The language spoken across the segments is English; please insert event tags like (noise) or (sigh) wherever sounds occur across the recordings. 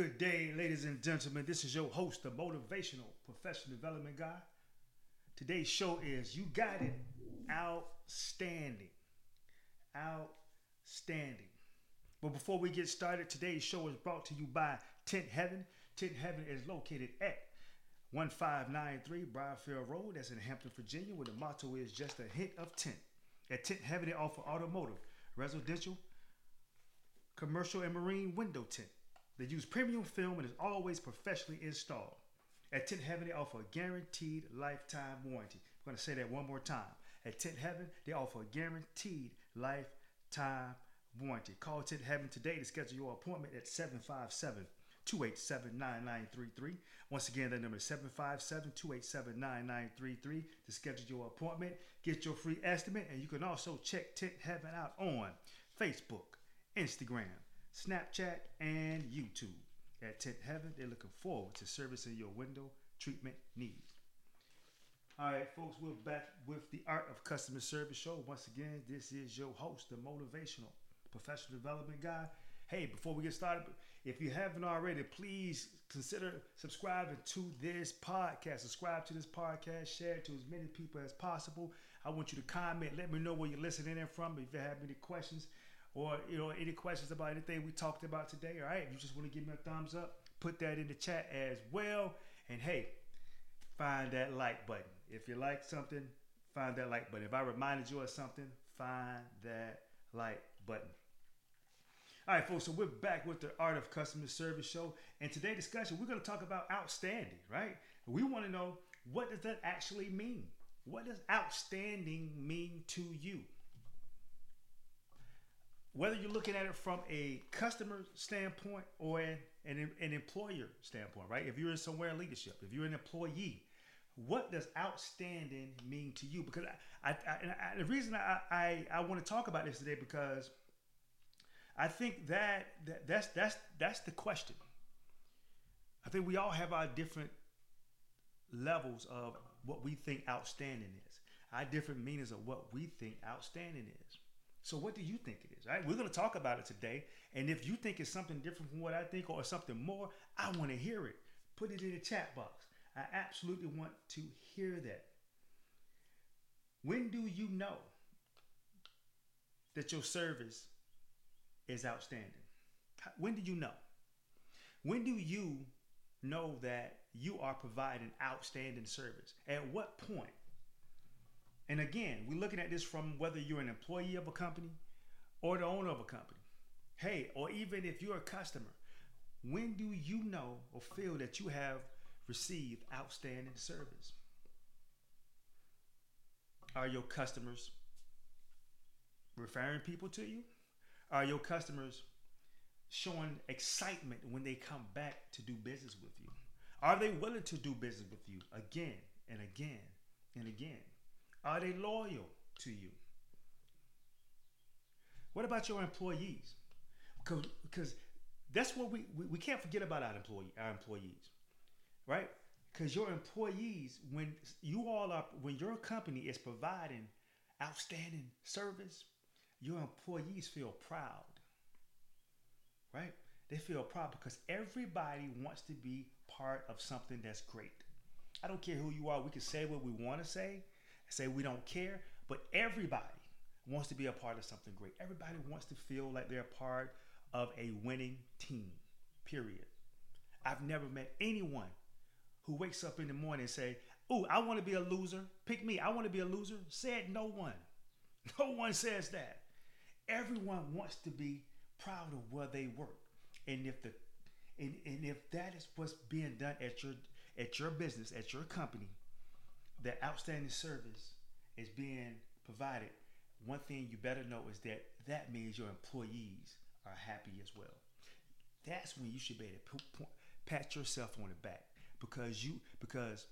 Good day, ladies and gentlemen. This is your host, the motivational professional development guy. Today's show is You Got It Outstanding. Outstanding. But before we get started, today's show is brought to you by Tint Heaven. Tint Heaven is located at 1593 Briarfield Road. That's in Hampton, Virginia, where the motto is just a hint of tent. At Tint Heaven, they offer automotive, residential, commercial, and marine window tint. They use premium film and is always professionally installed. At Tint Heaven, they offer a guaranteed lifetime warranty. I'm going to say that one more time. At Tint Heaven, they offer a guaranteed lifetime warranty. Call Tint Heaven today to schedule your appointment at 757 287 9933. Once again, that number is 757 287 9933 to schedule your appointment. Get your free estimate, and you can also check Tint Heaven out on Facebook, Instagram, Snapchat, and YouTube. At Tint Heaven, they're looking forward to servicing your window treatment needs. All right, folks, we're back with the Art of Customer Service show. Once again, this is your host, the motivational professional development guy. Hey, before we get started, if you haven't already, please consider subscribing to this podcast. Subscribe to this podcast, share it to as many people as possible. I want you to comment, let me know where you're listening in from. If you have any questions, or you know any questions about anything we talked about today all right? If you just want to give me a thumbs up put that in the chat as well. And hey find that like button. If you like something find that like button. If i reminded you of something find that like button. All right folks so we're back with the art of customer service show. And today's discussion we're going to talk about outstanding right? We want to know what does that actually mean? What does outstanding mean to you whether you're looking at it from a customer standpoint or an, an, an employer standpoint, right? If you're in somewhere in leadership, if you're an employee, what does outstanding mean to you? Because I, I, I the reason I, I, I want to talk about this today because I think that, that that's that's that's the question. I think we all have our different levels of what we think outstanding is. Our different meanings of what we think outstanding is. So what do you think it is? Right? We're going to talk about it today. And if you think it's something different from what I think or something more, I want to hear it. Put it in the chat box. I absolutely want to hear that. When do you know that your service is outstanding? When do you know? When do you know that you are providing outstanding service? At what point? And again, we're looking at this from whether you're an employee of a company or the owner of a company. Hey, or even if you're a customer, when do you know or feel that you have received outstanding service? Are your customers referring people to you? Are your customers showing excitement when they come back to do business with you? Are they willing to do business with you again and again and again? Are they loyal to you? What about your employees? Because, because that's what we, we, we can't forget about our employee our employees, right? Because your employees, when you all are when your company is providing outstanding service, your employees feel proud. Right? They feel proud because everybody wants to be part of something that's great. I don't care who you are, we can say what we want to say, say we don't care, but everybody wants to be a part of something great. Everybody wants to feel like they're part of a winning team. Period. I've never met anyone who wakes up in the morning and say, "Oh, I want to be a loser. Pick me. I want to be a loser." Said no one. (laughs) No one says that. Everyone wants to be proud of where they work. And if the and, and if that is what's being done at your at your business, at your company, that outstanding service is being provided, one thing you better know is that that means your employees are happy as well. That's when you should be able to pat yourself on the back because you because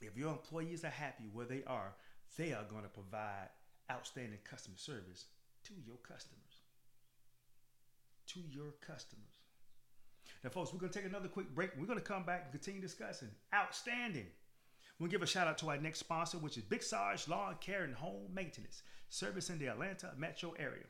if your employees are happy where they are, they are going to provide outstanding customer service to your customers. To your customers. Now, folks, we're going to take another quick break. We're going to come back and continue discussing outstanding We'll give a shout out to our next sponsor, which is Big Sarge Lawn Care and Home Maintenance, service in the Atlanta metro area.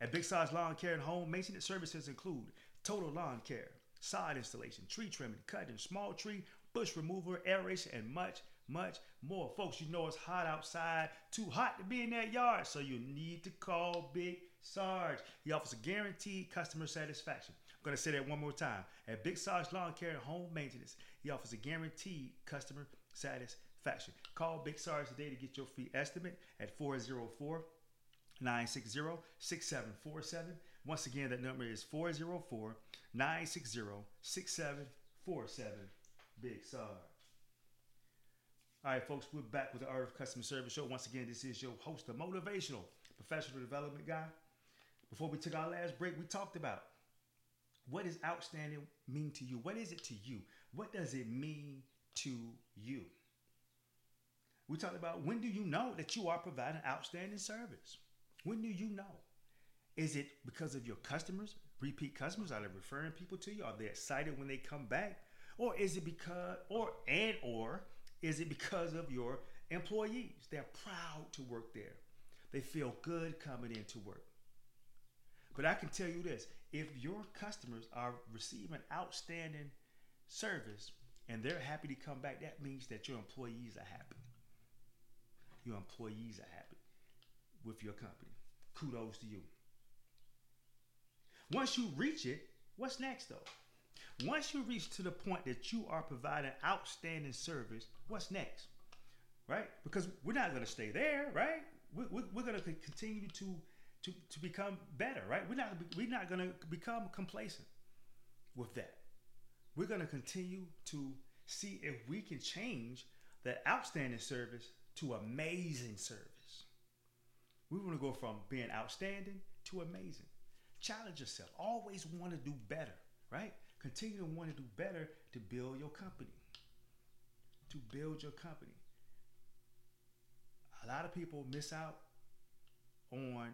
At Big Sarge Lawn Care and Home Maintenance services include total lawn care, sod installation, tree trimming, cutting, small tree, bush removal, aeration, and much, much more. Folks, you know it's hot outside, too hot to be in that yard, so you need to call Big Sarge. He offers a guaranteed customer satisfaction. I'm going to say that one more time. At Big Sarge Lawn Care and Home Maintenance, he offers a guaranteed customer satisfaction. Call Big Sarge today to get your free estimate at 404 960 6747. Once again, that number is 404 960 6747. Big Sarge. All right, folks, we're back with the Art of Customer Service Show. Once again, this is your host, the motivational professional development guy. Before we took our last break, we talked about what does outstanding mean to you? What is it to you? What does it mean to you? We talked about when do you know that you are providing outstanding service? When do you know? Is it because of your customers, repeat customers? Are they referring people to you? Are they excited when they come back? Or is it because, or and or is it because of your employees? They're proud to work there. They feel good coming into work. But I can tell you this if your customers are receiving outstanding service and they're happy to come back, that means that your employees are happy. Your employees are happy with your company. Kudos to you. Once you reach it, what's next though? Once you reach to the point that you are providing outstanding service, what's next? Right? Because we're not going to stay there, right? We're, we're going to continue to to, to become better, right? We're not we're not going to become complacent with that. We're going to continue to see if we can change that outstanding service to amazing service. We want to go from being outstanding to amazing. Challenge yourself. Always want to do better, right? Continue to want to do better to build your company. To build your company. A lot of people miss out on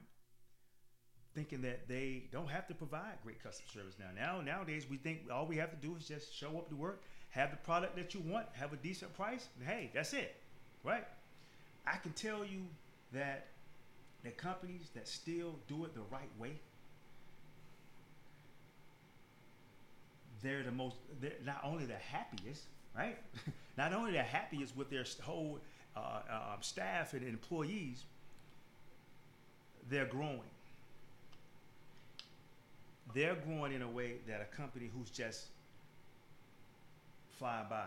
thinking that they don't have to provide great customer service now. Now nowadays we think all we have to do is just show up to work, have the product that you want, have a decent price, and hey, that's it. Right? I can tell you that the companies that still do it the right way, they're the most they're not only the happiest, right? (laughs) not only the happiest with their whole uh, uh, staff and employees, they're growing they're growing in a way that a company who's just flying by,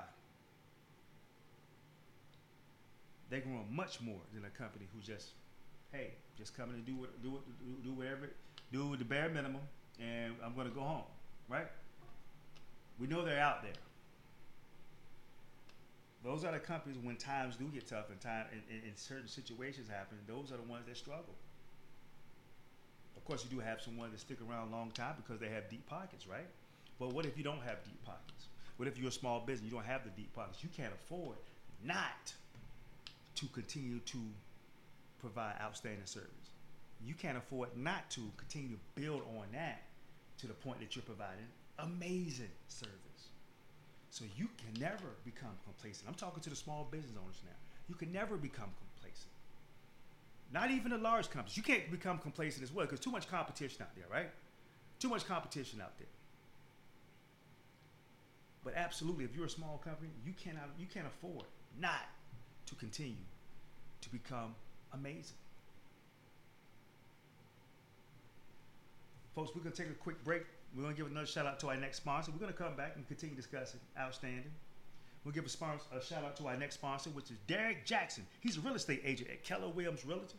they're growing much more than a company who just, hey, just coming and do what, do what, do whatever, do the bare minimum, and I'm going to go home, right? We know they're out there. Those are the companies when times do get tough and time and, and certain situations happen. Those are the ones that struggle. Course, you do have someone that stick around a long time because they have deep pockets, right? But what if you don't have deep pockets? What if you're a small business, you don't have the deep pockets? You can't afford not to continue to provide outstanding service. You can't afford not to continue to build on that to the point that you're providing amazing service. So you can never become complacent. I'm talking to the small business owners now. You can never become complacent. Not even the large companies. You can't become complacent as well because too much competition out there, right? Too much competition out there. But absolutely, if you're a small company, you cannot you can't afford not to continue to become amazing. Folks, we're gonna take a quick break. We're gonna give another shout out to our next sponsor. We're gonna come back and continue discussing outstanding. We'll give a, sponsor, a shout out to our next sponsor, which is Derek Jackson. He's a real estate agent at Keller Williams Realty.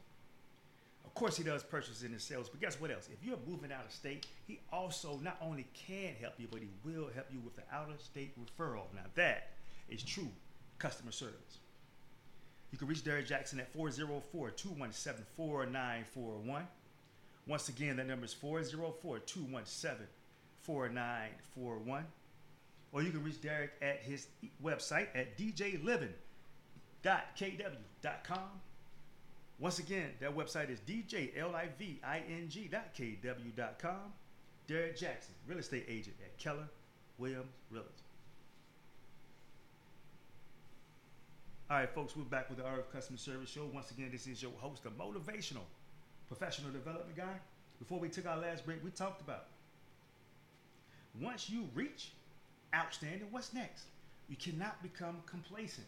Of course, he does purchases and sales, but guess what else? If you're moving out of state, he also not only can help you, but he will help you with the out of state referral. Now, that is true customer service. You can reach Derek Jackson at 404 217 4941. Once again, that number is 404 217 4941. Or you can reach Derek at his website at djliving.kw.com. Once again, that website is djliving.kw.com. Derek Jackson, real estate agent at Keller Williams Realty. All right, folks, we're back with the of Customer Service Show. Once again, this is your host, a motivational professional development guy. Before we took our last break, we talked about once you reach outstanding. What's next? You cannot become complacent.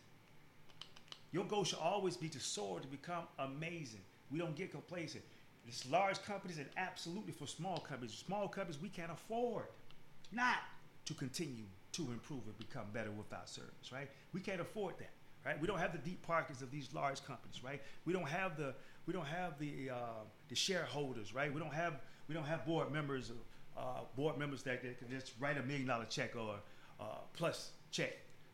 Your goal should always be to soar, to become amazing. We don't get complacent. It's large companies and absolutely for small companies. Small companies, we can't afford not to continue to improve and become better with our service, right? We can't afford that, right? We don't have the deep pockets of these large companies, right? We don't have the we don't have the uh, the shareholders, right? We don't have we don't have board members, uh, board members that, that, can just write a million dollar check or plus check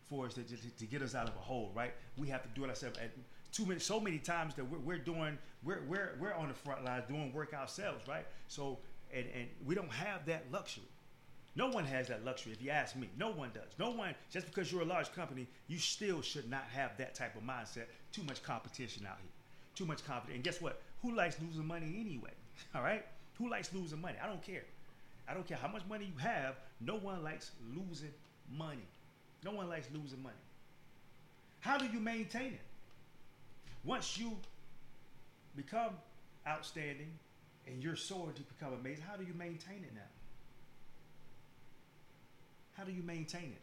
for us to, to, to, get us out of a hole, right? We have to do it ourselves. And too many, so many times that we're, we're doing, we're, we're, we're on the front lines doing work ourselves, right? So, and, and we don't have that luxury. No one has that luxury, if you ask me. No one does. No one, just because you're a large company, you still should not have that type of mindset. Too much competition out here. Too much competition. And guess what? Who likes losing money anyway? (laughs) All right? Who likes losing money? I don't care. I don't care how much money you have. No one likes losing money. No one likes losing money. How do you maintain it? Once you become outstanding and you're soaring to become amazing, how do you maintain it now? How do you maintain it?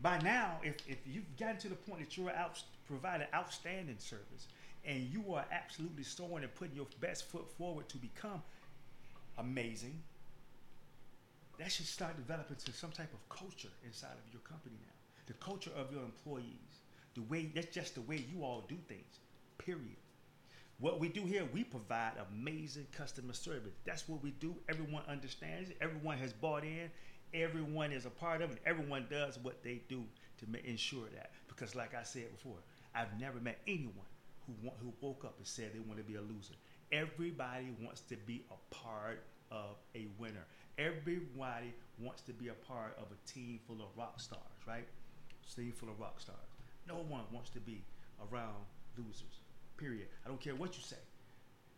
By now, if, if you've gotten to the point that you're out providing outstanding service and you are absolutely soaring and putting your best foot forward to become amazing, that should start developing to some type of culture inside of your company now. The culture of your employees. The way that's just the way you all do things. Period. What we do here, we provide amazing customer service. That's what we do. Everyone understands. Everyone has bought in. Everyone is a part of it. Everyone does what they do to ensure that. Because, like I said before, I've never met anyone who want, who woke up and said they want to be a loser. Everybody wants to be a part of a winner. Everybody wants to be a part of a team full of rock stars, right? Team full of rock stars. No one wants to be around losers. Period. I don't care what you say.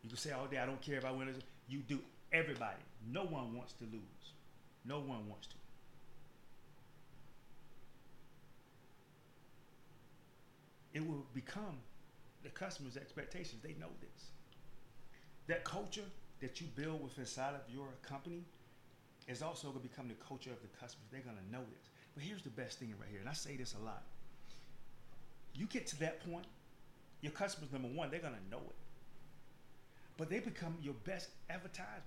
You can say all day, I don't care if I win. You do. Everybody. No one wants to lose. No one wants to. It will become the customer's expectations. They know this. That culture that you build with inside of your company is also going to become the culture of the customers. They're going to know this. But here's the best thing right here, and I say this a lot. You get to that point, your customers, number one, they're going to know it. But they become your best advertisement.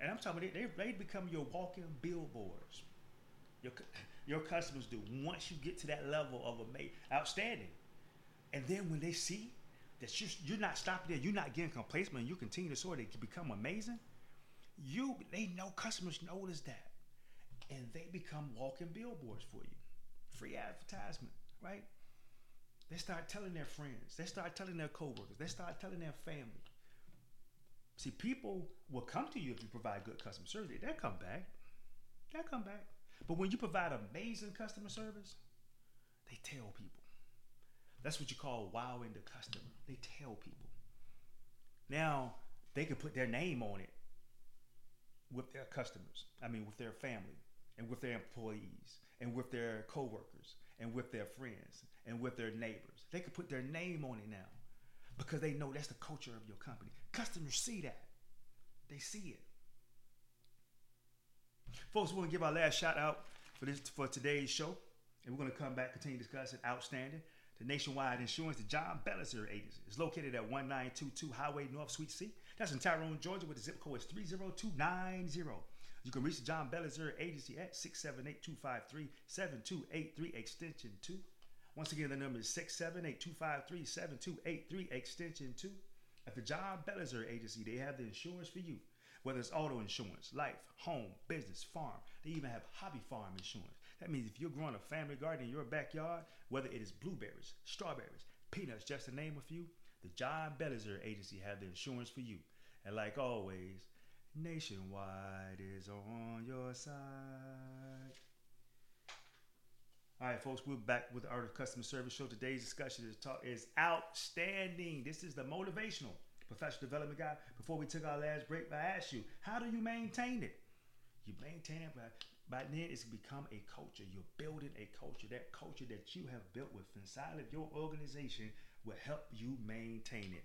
And I'm talking they, they become your walking billboards. Your, your customers do once you get to that level of a outstanding. And then when they see that you're, you're not stopping there, you're not getting complacent, and you continue to soar, they become amazing, you they know customers notice that, and they become walking billboards for you, free advertisement, right? They start telling their friends, they start telling their coworkers, they start telling their family. See, people will come to you if you provide good customer service. They'll come back. They'll come back. But when you provide amazing customer service, they tell people. That's what you call wowing the customer. They tell people. Now they can put their name on it with their customers. I mean, with their family and with their employees and with their coworkers and with their friends and with their neighbors. They can put their name on it now because they know that's the culture of your company. Customers see that. They see it. Folks, we're gonna give our last shout out for this for today's show, and we're gonna come back continue discussing outstanding. The Nationwide Insurance, the John Belliser Agency, is located at 1922 Highway North Suite C. That's in Tyrone, Georgia, where the zip code is 30290. You can reach the John Belliser Agency at 678-253-7283 extension 2. Once again, the number is 678-253-7283 extension 2. At the John Belliser Agency, they have the insurance for you. Whether it's auto insurance, life, home, business, farm. They even have hobby farm insurance. That means if you're growing a family garden in your backyard, whether it is blueberries, strawberries, peanuts, just to name a few, the John Belliser Agency have the insurance for you. And like always, Nationwide is on your side. All right, folks, we're back with of Customer Service Show. Today's discussion is, talk, is outstanding. This is the motivational professional development guy. Before we took our last break, I asked you, how do you maintain it? You maintain it by by then, it's become a culture. You're building a culture. That culture that you have built with inside of your organization will help you maintain it.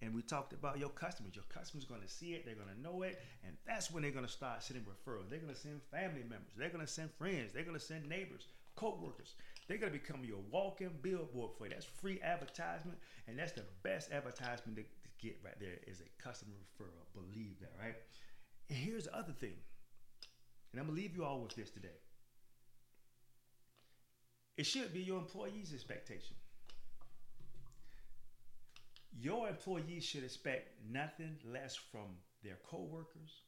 And we talked about your customers. Your customers going to see it. They're going to know it. And that's when they're going to start sending referrals. They're going to send family members. They're going to send friends. They're going to send neighbors, co-workers. They're going to become your walking billboard for you. That's free advertisement. And that's the best advertisement to, to get right there is a customer referral. Believe that, right? And here's the other thing. And I'm going to leave you all with this today. It should be your employees' expectation your employees should expect nothing less from their coworkers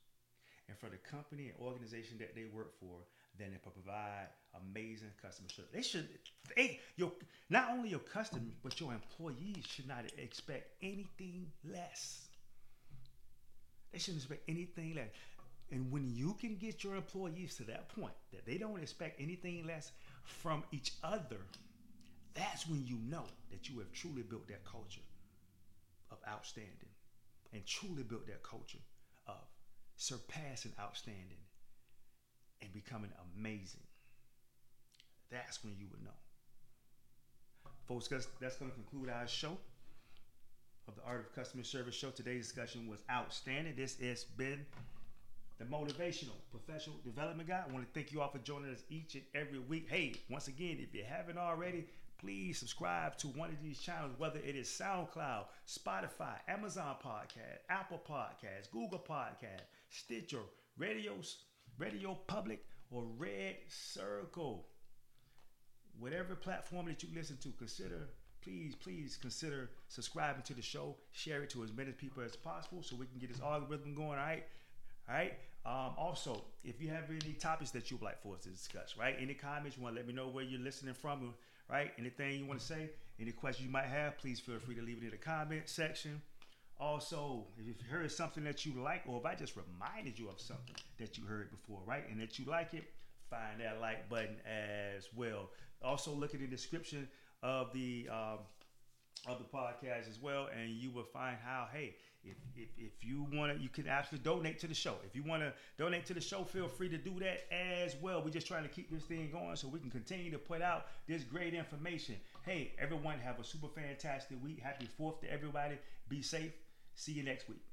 and from the company and organization that they work for than to provide amazing customer service. They should they your not only your customers but your employees should not expect anything less. They shouldn't expect anything less. And when you can get your employees to that point that they don't expect anything less from each other, that's when you know that you have truly built that culture of outstanding and truly built that culture of surpassing outstanding and becoming amazing. That's when you would know. Folks, that's, that's going to conclude our show of the Art of Customer Service show. Today's discussion was outstanding. This has been the motivational professional development guy. I want to thank you all for joining us each and every week. Hey, once again, if you haven't already, please subscribe to one of these channels, whether it is SoundCloud, Spotify, Amazon Podcast, Apple Podcast, Google Podcast, Stitcher, Radios, Radio Public, or Red Circle. Whatever platform that you listen to, consider, please, please consider subscribing to the show. Share it to as many people as possible so we can get this algorithm going, all right? All right. Um, also, if you have any topics that you'd like for us to discuss, right? Any comments, you want to let me know where you're listening from right? Anything you want to say, any questions you might have, please feel free to leave it in the comment section. Also, if you've heard something that you like, or if I just reminded you of something that you heard before, right, and that you like it, find that like button as well. Also, look at the description of the um, of the podcast as well, and you will find how hey if, if, if you want to, you can actually donate to the show. If you want to donate to the show, feel free to do that as well. We're just trying to keep this thing going so we can continue to put out this great information. Hey, everyone, have a super fantastic week. Happy 4th to everybody. Be safe. See you next week.